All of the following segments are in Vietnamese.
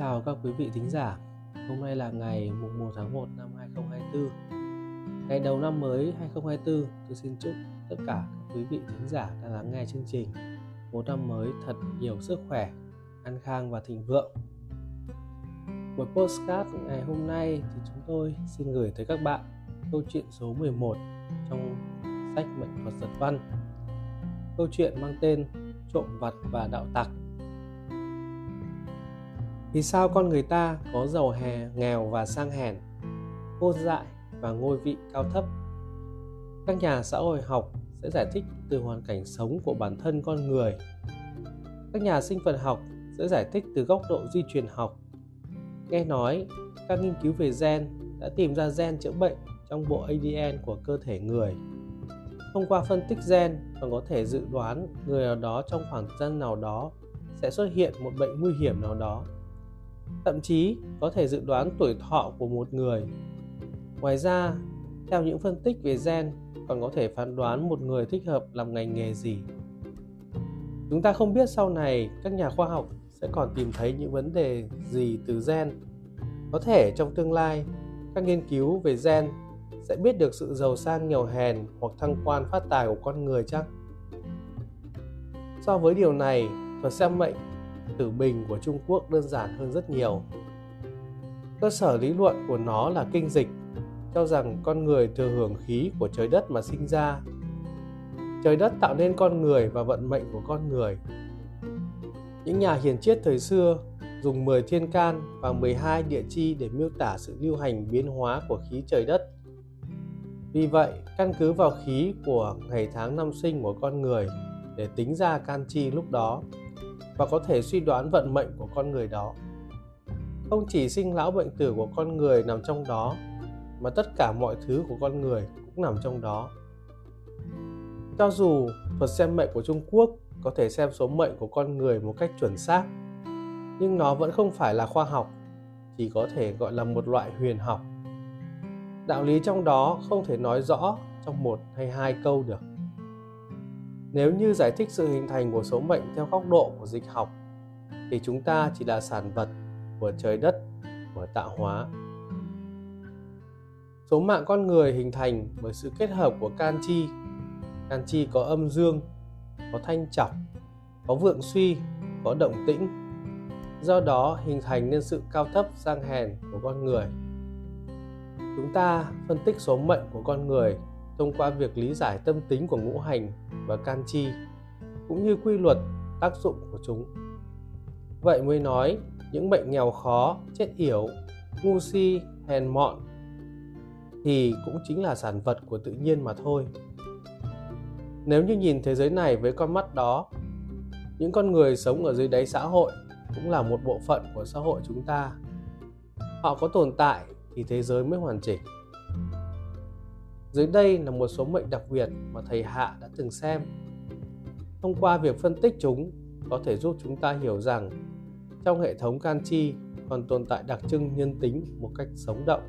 chào các quý vị thính giả. Hôm nay là ngày mùng 1 tháng 1 năm 2024. Ngày đầu năm mới 2024, tôi xin chúc tất cả các quý vị thính giả đang lắng nghe chương trình một năm mới thật nhiều sức khỏe, an khang và thịnh vượng. Buổi postcard ngày hôm nay thì chúng tôi xin gửi tới các bạn câu chuyện số 11 trong sách Mệnh thuật giật văn. Câu chuyện mang tên Trộm vặt và đạo tặc vì sao con người ta có giàu hè, nghèo và sang hèn cô dại và ngôi vị cao thấp? Các nhà xã hội học sẽ giải thích từ hoàn cảnh sống của bản thân con người. Các nhà sinh vật học sẽ giải thích từ góc độ di truyền học. Nghe nói, các nghiên cứu về gen đã tìm ra gen chữa bệnh trong bộ adn của cơ thể người. Thông qua phân tích gen còn có thể dự đoán người nào đó trong khoảng thời gian nào đó sẽ xuất hiện một bệnh nguy hiểm nào đó thậm chí có thể dự đoán tuổi thọ của một người. Ngoài ra, theo những phân tích về gen, còn có thể phán đoán một người thích hợp làm ngành nghề gì. Chúng ta không biết sau này các nhà khoa học sẽ còn tìm thấy những vấn đề gì từ gen. Có thể trong tương lai, các nghiên cứu về gen sẽ biết được sự giàu sang nghèo hèn hoặc thăng quan phát tài của con người chắc. So với điều này, thuật xem mệnh tử bình của Trung Quốc đơn giản hơn rất nhiều. Cơ sở lý luận của nó là kinh dịch, cho rằng con người thừa hưởng khí của trời đất mà sinh ra. Trời đất tạo nên con người và vận mệnh của con người. Những nhà hiền triết thời xưa dùng 10 thiên can và 12 địa chi để miêu tả sự lưu hành biến hóa của khí trời đất. Vì vậy, căn cứ vào khí của ngày tháng năm sinh của con người để tính ra can chi lúc đó và có thể suy đoán vận mệnh của con người đó. Không chỉ sinh lão bệnh tử của con người nằm trong đó, mà tất cả mọi thứ của con người cũng nằm trong đó. Cho dù thuật xem mệnh của trung quốc có thể xem số mệnh của con người một cách chuẩn xác, nhưng nó vẫn không phải là khoa học, chỉ có thể gọi là một loại huyền học. Đạo lý trong đó không thể nói rõ trong một hay hai câu được nếu như giải thích sự hình thành của số mệnh theo góc độ của dịch học, thì chúng ta chỉ là sản vật của trời đất, của tạo hóa. Số mạng con người hình thành bởi sự kết hợp của can chi. Can chi có âm dương, có thanh chọc có vượng suy, có động tĩnh. Do đó hình thành nên sự cao thấp sang hèn của con người. Chúng ta phân tích số mệnh của con người thông qua việc lý giải tâm tính của ngũ hành và can chi cũng như quy luật tác dụng của chúng. Vậy mới nói, những bệnh nghèo khó, chết yểu, ngu si, hèn mọn thì cũng chính là sản vật của tự nhiên mà thôi. Nếu như nhìn thế giới này với con mắt đó, những con người sống ở dưới đáy xã hội cũng là một bộ phận của xã hội chúng ta. Họ có tồn tại thì thế giới mới hoàn chỉnh dưới đây là một số mệnh đặc biệt mà thầy Hạ đã từng xem. Thông qua việc phân tích chúng, có thể giúp chúng ta hiểu rằng trong hệ thống can chi còn tồn tại đặc trưng nhân tính một cách sống động.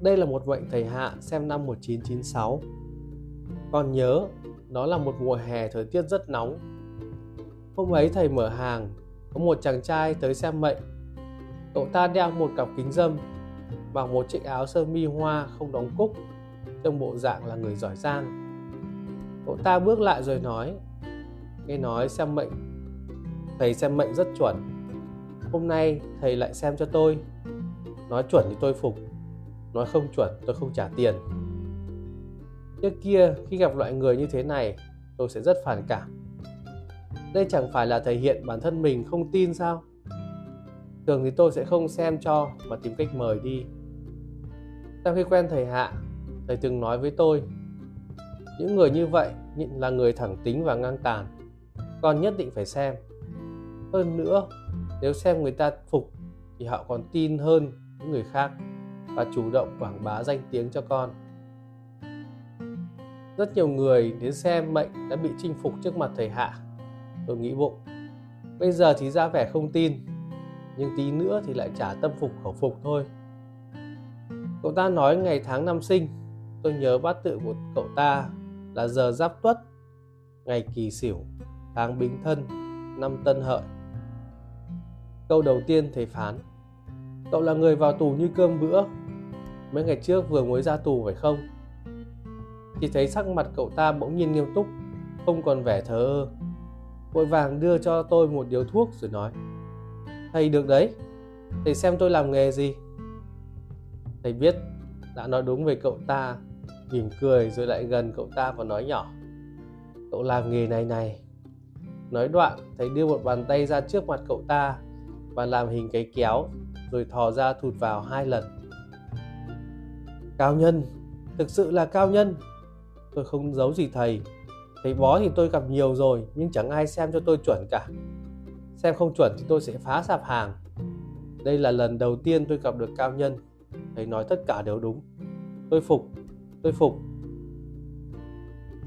Đây là một mệnh thầy Hạ xem năm 1996. Còn nhớ, đó là một mùa hè thời tiết rất nóng. Hôm ấy thầy mở hàng, có một chàng trai tới xem mệnh. Cậu ta đeo một cặp kính dâm mặc một chiếc áo sơ mi hoa không đóng cúc, trông bộ dạng là người giỏi giang. Cậu ta bước lại rồi nói, nghe nói xem mệnh, thầy xem mệnh rất chuẩn. Hôm nay thầy lại xem cho tôi. Nói chuẩn thì tôi phục, nói không chuẩn tôi không trả tiền. Trước kia khi gặp loại người như thế này, tôi sẽ rất phản cảm. Đây chẳng phải là thể hiện bản thân mình không tin sao? Thường thì tôi sẽ không xem cho mà tìm cách mời đi sau khi quen thầy Hạ, thầy từng nói với tôi, những người như vậy là người thẳng tính và ngang tàn, con nhất định phải xem. Hơn nữa, nếu xem người ta phục thì họ còn tin hơn những người khác và chủ động quảng bá danh tiếng cho con. Rất nhiều người đến xem mệnh đã bị chinh phục trước mặt thầy Hạ. Tôi nghĩ bụng, bây giờ thì ra vẻ không tin, nhưng tí nữa thì lại trả tâm phục khẩu phục thôi. Cậu ta nói ngày tháng năm sinh, tôi nhớ bát tự của cậu ta là giờ giáp tuất, ngày kỳ sửu, tháng bính thân, năm tân hợi. Câu đầu tiên thầy phán Cậu là người vào tù như cơm bữa Mấy ngày trước vừa mới ra tù phải không? Chỉ thấy sắc mặt cậu ta bỗng nhiên nghiêm túc Không còn vẻ thờ ơ Vội vàng đưa cho tôi một điếu thuốc rồi nói Thầy được đấy. Thầy xem tôi làm nghề gì. Thầy biết đã nói đúng về cậu ta, Mỉm cười rồi lại gần cậu ta và nói nhỏ. Cậu làm nghề này này. Nói đoạn, thầy đưa một bàn tay ra trước mặt cậu ta Và làm hình cái kéo Rồi thò ra thụt vào hai lần. Cao nhân, Thực sự là cao nhân. Tôi không giấu gì thầy. Thầy bó thì tôi gặp nhiều rồi, Nhưng chẳng ai xem cho tôi chuẩn cả. Xem không chuẩn thì tôi sẽ phá sạp hàng. Đây là lần đầu tiên tôi gặp được cao nhân. Thầy nói tất cả đều đúng. Tôi phục Tôi phục.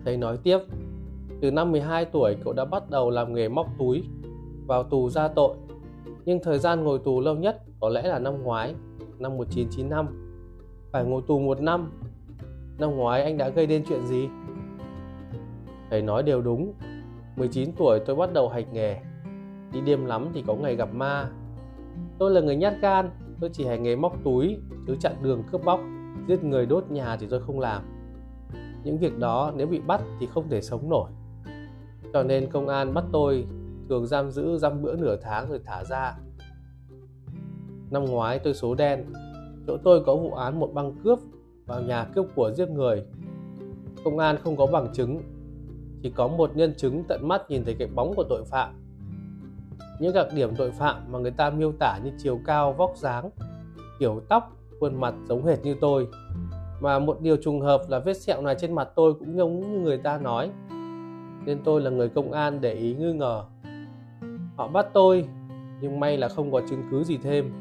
Thầy nói tiếp, Từ năm 12 tuổi cậu đã bắt đầu làm nghề móc túi, Vào tù ra tội. Nhưng thời gian ngồi tù lâu nhất có lẽ là năm ngoái, Năm 1995 Phải ngồi tù một năm. Năm ngoái anh đã gây nên chuyện gì? Thầy nói đều đúng. 19 tuổi tôi bắt đầu hành nghề. Đi đêm lắm thì có ngày gặp ma. Tôi là người nhát gan, Tôi chỉ hành nghề móc túi Chứ chặn đường cướp bóc, Giết người đốt nhà thì tôi không làm. Những việc đó nếu bị bắt thì không thể sống nổi. Cho nên công an bắt tôi Thường giam giữ dăm bữa nửa tháng rồi thả ra. Năm ngoái tôi số đen, Chỗ tôi có vụ án một băng cướp Vào nhà cướp của giết người. Công an không có bằng chứng, Chỉ có một nhân chứng tận mắt nhìn thấy cái bóng của tội phạm những đặc điểm tội phạm mà người ta miêu tả như chiều cao, vóc dáng, kiểu tóc, khuôn mặt giống hệt như tôi. Mà một điều trùng hợp là vết sẹo này trên mặt tôi cũng giống như người ta nói, nên tôi là người công an để ý nghi ngờ. Họ bắt tôi, nhưng may là không có chứng cứ gì thêm.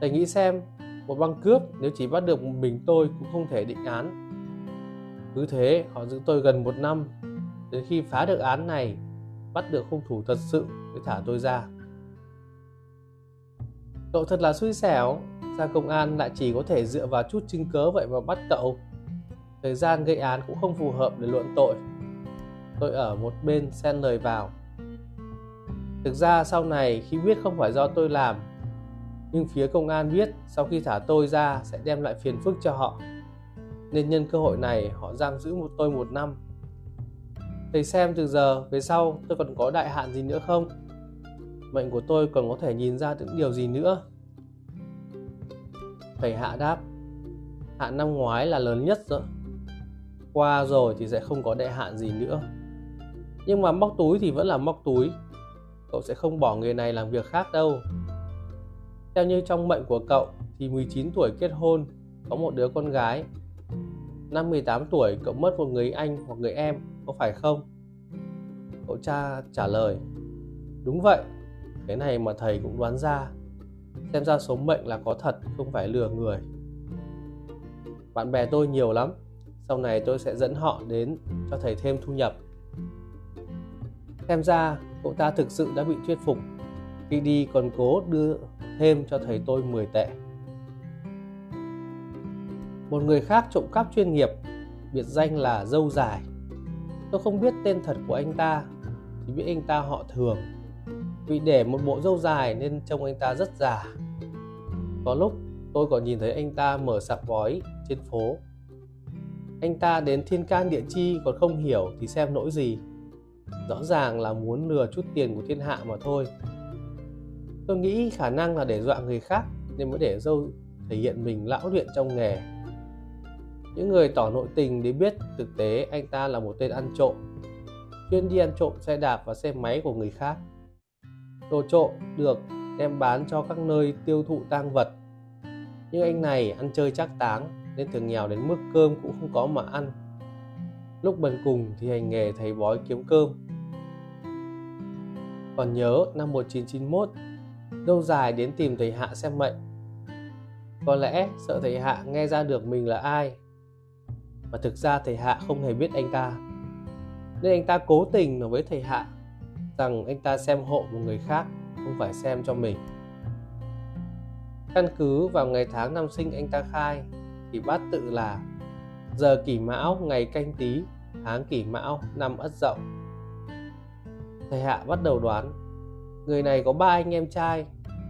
Thầy nghĩ xem, một băng cướp nếu chỉ bắt được một mình tôi cũng không thể định án. Cứ thế, họ giữ tôi gần một năm, đến khi phá được án này bắt được hung thủ thật sự mới thả tôi ra. Cậu thật là xui xẻo. Ra công an lại chỉ có thể dựa vào chút chứng cớ vậy mà bắt cậu. Thời gian gây án cũng không phù hợp để luận tội. Tôi ở một bên xen lời vào. Thực ra sau này khi biết không phải do tôi làm, nhưng phía công an biết sau khi thả tôi ra sẽ đem lại phiền phức cho họ. Nên nhân cơ hội này, họ giam giữ một tôi một năm thầy xem từ giờ về sau tôi còn có đại hạn gì nữa không? Mệnh của tôi còn có thể nhìn ra những điều gì nữa? Thầy hạ đáp, hạn năm ngoái là lớn nhất rồi. Qua rồi thì sẽ không có đại hạn gì nữa. Nhưng mà móc túi thì vẫn là móc túi. Cậu sẽ không bỏ nghề này làm việc khác đâu. Theo như trong mệnh của cậu thì 19 tuổi kết hôn, có một đứa con gái. Năm 18 tuổi cậu mất một người anh hoặc người em có phải không? Cậu cha trả lời, đúng vậy, cái này mà thầy cũng đoán ra. Xem ra số mệnh là có thật, không phải lừa người. Bạn bè tôi nhiều lắm, sau này tôi sẽ dẫn họ đến cho thầy thêm thu nhập. Xem ra cậu ta thực sự đã bị thuyết phục, khi đi còn cố đưa thêm cho thầy tôi 10 tệ. Một người khác trộm cắp chuyên nghiệp, biệt danh là dâu dài tôi không biết tên thật của anh ta chỉ biết anh ta họ thường. Vì để một bộ râu dài nên trông anh ta rất già. Có lúc, tôi còn nhìn thấy anh ta mở sạp vói trên phố. Anh ta đến thiên can địa chi còn không hiểu thì xem nỗi gì. Rõ ràng là muốn lừa chút tiền của thiên hạ mà thôi. Tôi nghĩ khả năng là để dọa người khác nên mới để dâu thể hiện mình lão luyện trong nghề những người tỏ nội tình để biết thực tế anh ta là một tên ăn trộm. Chuyên đi ăn trộm xe đạp và xe máy của người khác. Đồ trộm được đem bán cho các nơi tiêu thụ tang vật. Nhưng anh này ăn chơi chắc táng nên thường nghèo đến mức cơm cũng không có mà ăn. Lúc bần cùng thì hành nghề thầy bói kiếm cơm. Còn nhớ năm 1991 lâu dài đến tìm thầy Hạ xem mệnh có lẽ sợ thầy Hạ nghe ra được mình là ai và thực ra thầy Hạ không hề biết anh ta nên anh ta cố tình nói với thầy Hạ rằng anh ta xem hộ một người khác không phải xem cho mình căn cứ vào ngày tháng năm sinh anh ta khai thì bát tự là giờ kỷ mão ngày canh tí tháng kỷ mão năm ất dậu thầy hạ bắt đầu đoán Người này có ba anh em trai,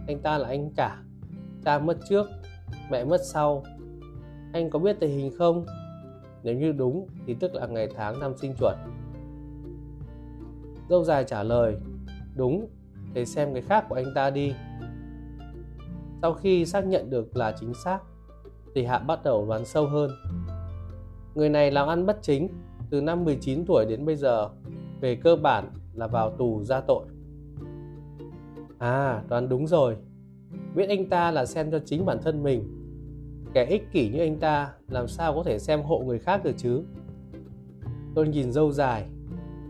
anh ta là anh cả. Cha mất trước, mẹ mất sau. Anh có biết tình hình không? Nếu như đúng thì tức là ngày tháng năm sinh chuẩn. Dâu dài trả lời, đúng, thầy xem cái khác của anh ta đi. Sau khi xác nhận được là chính xác, thì Hạ bắt đầu đoán sâu hơn. Người này làm ăn bất chính, từ năm 19 tuổi đến bây giờ, về cơ bản là vào tù ra tội. À, đoán đúng rồi. Biết anh ta là xem cho chính bản thân mình. Kẻ ích kỷ như anh ta làm sao có thể xem hộ người khác được chứ? Tôi nhìn dâu dài,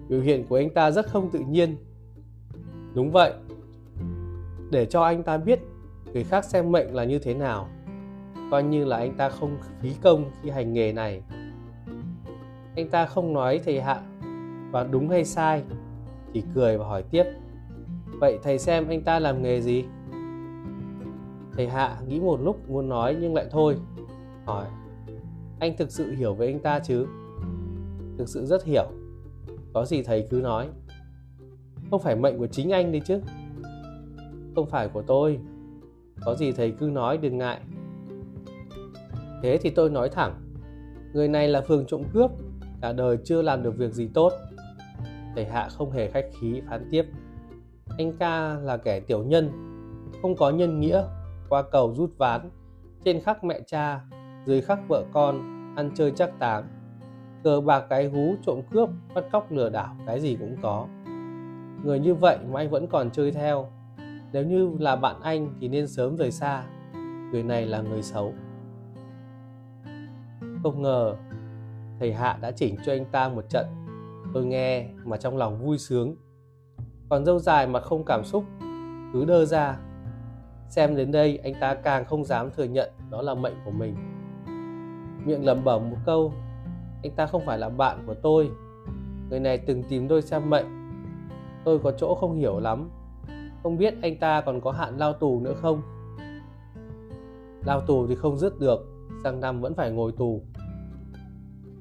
biểu hiện của anh ta rất không tự nhiên. Đúng vậy. Để cho anh ta biết người khác xem mệnh là như thế nào. Coi như là anh ta không phí công khi hành nghề này. Anh ta không nói thầy Hạ và đúng hay sai, chỉ cười và hỏi tiếp. Vậy thầy xem anh ta làm nghề gì? Thầy Hạ nghĩ một lúc muốn nói nhưng lại thôi. Hỏi, anh thực sự hiểu về anh ta chứ? Thực sự rất hiểu. Có gì thầy cứ nói. Không phải mệnh của chính anh đấy chứ? Không phải của tôi. Có gì thầy cứ nói đừng ngại. Thế thì tôi nói thẳng. Người này là phường trộm cướp, cả đời chưa làm được việc gì tốt. Thầy Hạ không hề khách khí phán tiếp anh ca là kẻ tiểu nhân không có nhân nghĩa qua cầu rút ván, trên khắc mẹ cha, dưới khắc vợ con, ăn chơi chắc táng. Cờ bạc cái hú trộm cướp, bắt cóc lừa đảo cái gì cũng có. Người như vậy mà anh vẫn còn chơi theo. Nếu như là bạn anh thì nên sớm rời xa. Người này là người xấu. Không ngờ, thầy hạ đã chỉnh cho anh ta một trận. Tôi nghe mà trong lòng vui sướng. Còn dâu dài mà không cảm xúc, cứ đơ ra xem đến đây, anh ta càng không dám thừa nhận đó là mệnh của mình. Miệng lẩm bẩm một câu, anh ta không phải là bạn của tôi. Người này từng tìm tôi xem mệnh. Tôi có chỗ không hiểu lắm. Không biết anh ta còn có hạn lao tù nữa không? Lao tù thì không dứt được, sang năm vẫn phải ngồi tù.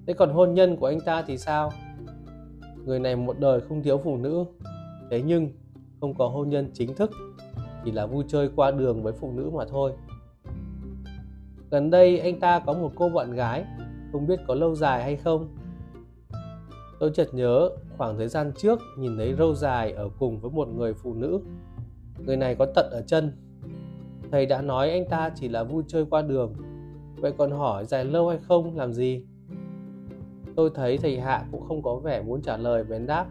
Thế còn hôn nhân của anh ta thì sao? Người này một đời không thiếu phụ nữ. Thế nhưng, không có hôn nhân chính thức chỉ là vui chơi qua đường với phụ nữ mà thôi. Gần đây anh ta có một cô bạn gái không biết có lâu dài hay không. Tôi chợt nhớ khoảng thời gian trước nhìn thấy râu dài ở cùng với một người phụ nữ. Người này có tận ở chân. Thầy đã nói anh ta chỉ là vui chơi qua đường. Vậy còn hỏi dài lâu hay không làm gì? Tôi thấy thầy hạ cũng không có vẻ muốn trả lời bèn đáp.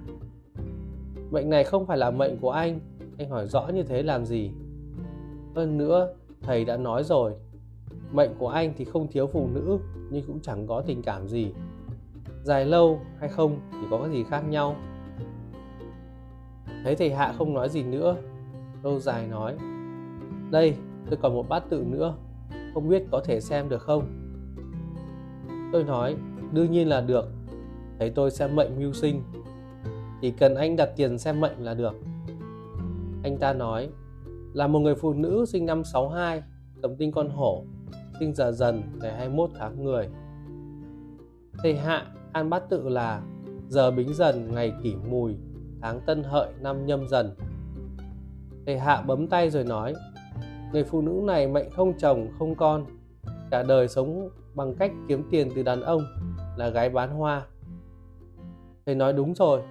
Mệnh này không phải là mệnh của anh, anh hỏi rõ như thế làm gì? Hơn nữa, thầy đã nói rồi, mệnh của anh thì không thiếu phụ nữ nhưng cũng chẳng có tình cảm gì. Dài lâu hay không thì có cái gì khác nhau. Thấy thầy Hạ không nói gì nữa, lâu dài nói, đây tôi còn một bát tự nữa, không biết có thể xem được không? Tôi nói, đương nhiên là được, thấy tôi xem mệnh mưu sinh chỉ cần anh đặt tiền xem mệnh là được. Anh ta nói, là một người phụ nữ sinh năm 62, cầm tinh con hổ, sinh giờ dần ngày 21 tháng 10. Thầy Hạ an bát tự là giờ bính dần ngày kỷ mùi, tháng tân hợi năm nhâm dần. Thầy Hạ bấm tay rồi nói, người phụ nữ này mệnh không chồng không con, cả đời sống bằng cách kiếm tiền từ đàn ông là gái bán hoa. Thầy nói đúng rồi,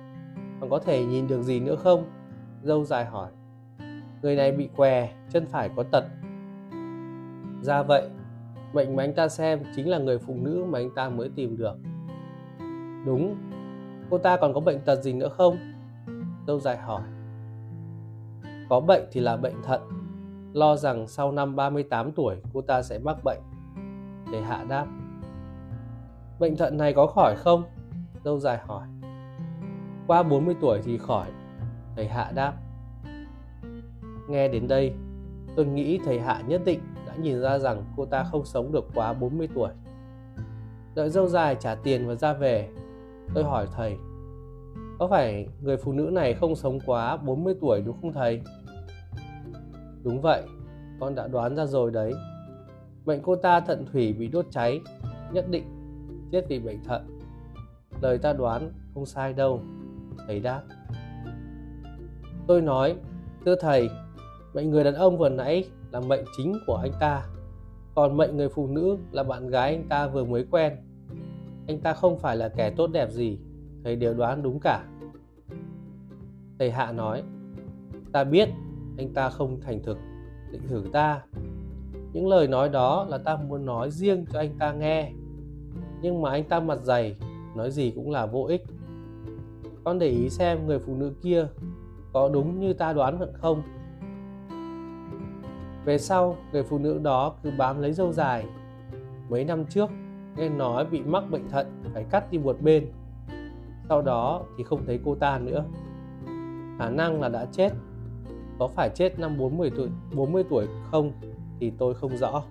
còn có thể nhìn được gì nữa không dâu dài hỏi, người này bị què, chân phải có tật. Ra vậy bệnh mà anh ta xem chính là người phụ nữ mà anh ta mới tìm được. Đúng, cô ta còn có bệnh tật gì nữa không? Dâu dài hỏi, có bệnh thì là bệnh thận, lo rằng sau năm 38 tuổi cô ta sẽ mắc bệnh. Để hạ đáp, bệnh thận này có khỏi không? Dâu dài hỏi, qua 40 tuổi thì khỏi thầy hạ đáp nghe đến đây tôi nghĩ thầy hạ nhất định đã nhìn ra rằng cô ta không sống được quá 40 tuổi đợi dâu dài trả tiền và ra về tôi hỏi thầy có phải người phụ nữ này không sống quá 40 tuổi đúng không thầy? Đúng vậy, con đã đoán ra rồi đấy. Bệnh cô ta thận thủy bị đốt cháy, nhất định chết vì bệnh thận. Lời ta đoán không sai đâu thầy đáp tôi nói Thưa thầy, mệnh người đàn ông vừa nãy là mệnh chính của anh ta, còn mệnh người phụ nữ là bạn gái anh ta vừa mới quen. Anh ta không phải là kẻ tốt đẹp gì, thầy đều đoán đúng cả. Thầy Hạ nói, ta biết anh ta không thành thực, định thử ta. Những lời nói đó là ta muốn nói riêng cho anh ta nghe. Nhưng mà anh ta mặt dày, nói gì cũng là vô ích. Con để ý xem người phụ nữ kia có đúng như ta đoán vẫn không? Về sau, người phụ nữ đó cứ bám lấy dâu dài. Mấy năm trước, nghe nói bị mắc bệnh thận phải cắt đi một bên. Sau đó thì không thấy cô ta nữa. Khả năng là đã chết. Có phải chết năm 40 tuổi, 40 tuổi không thì tôi không rõ.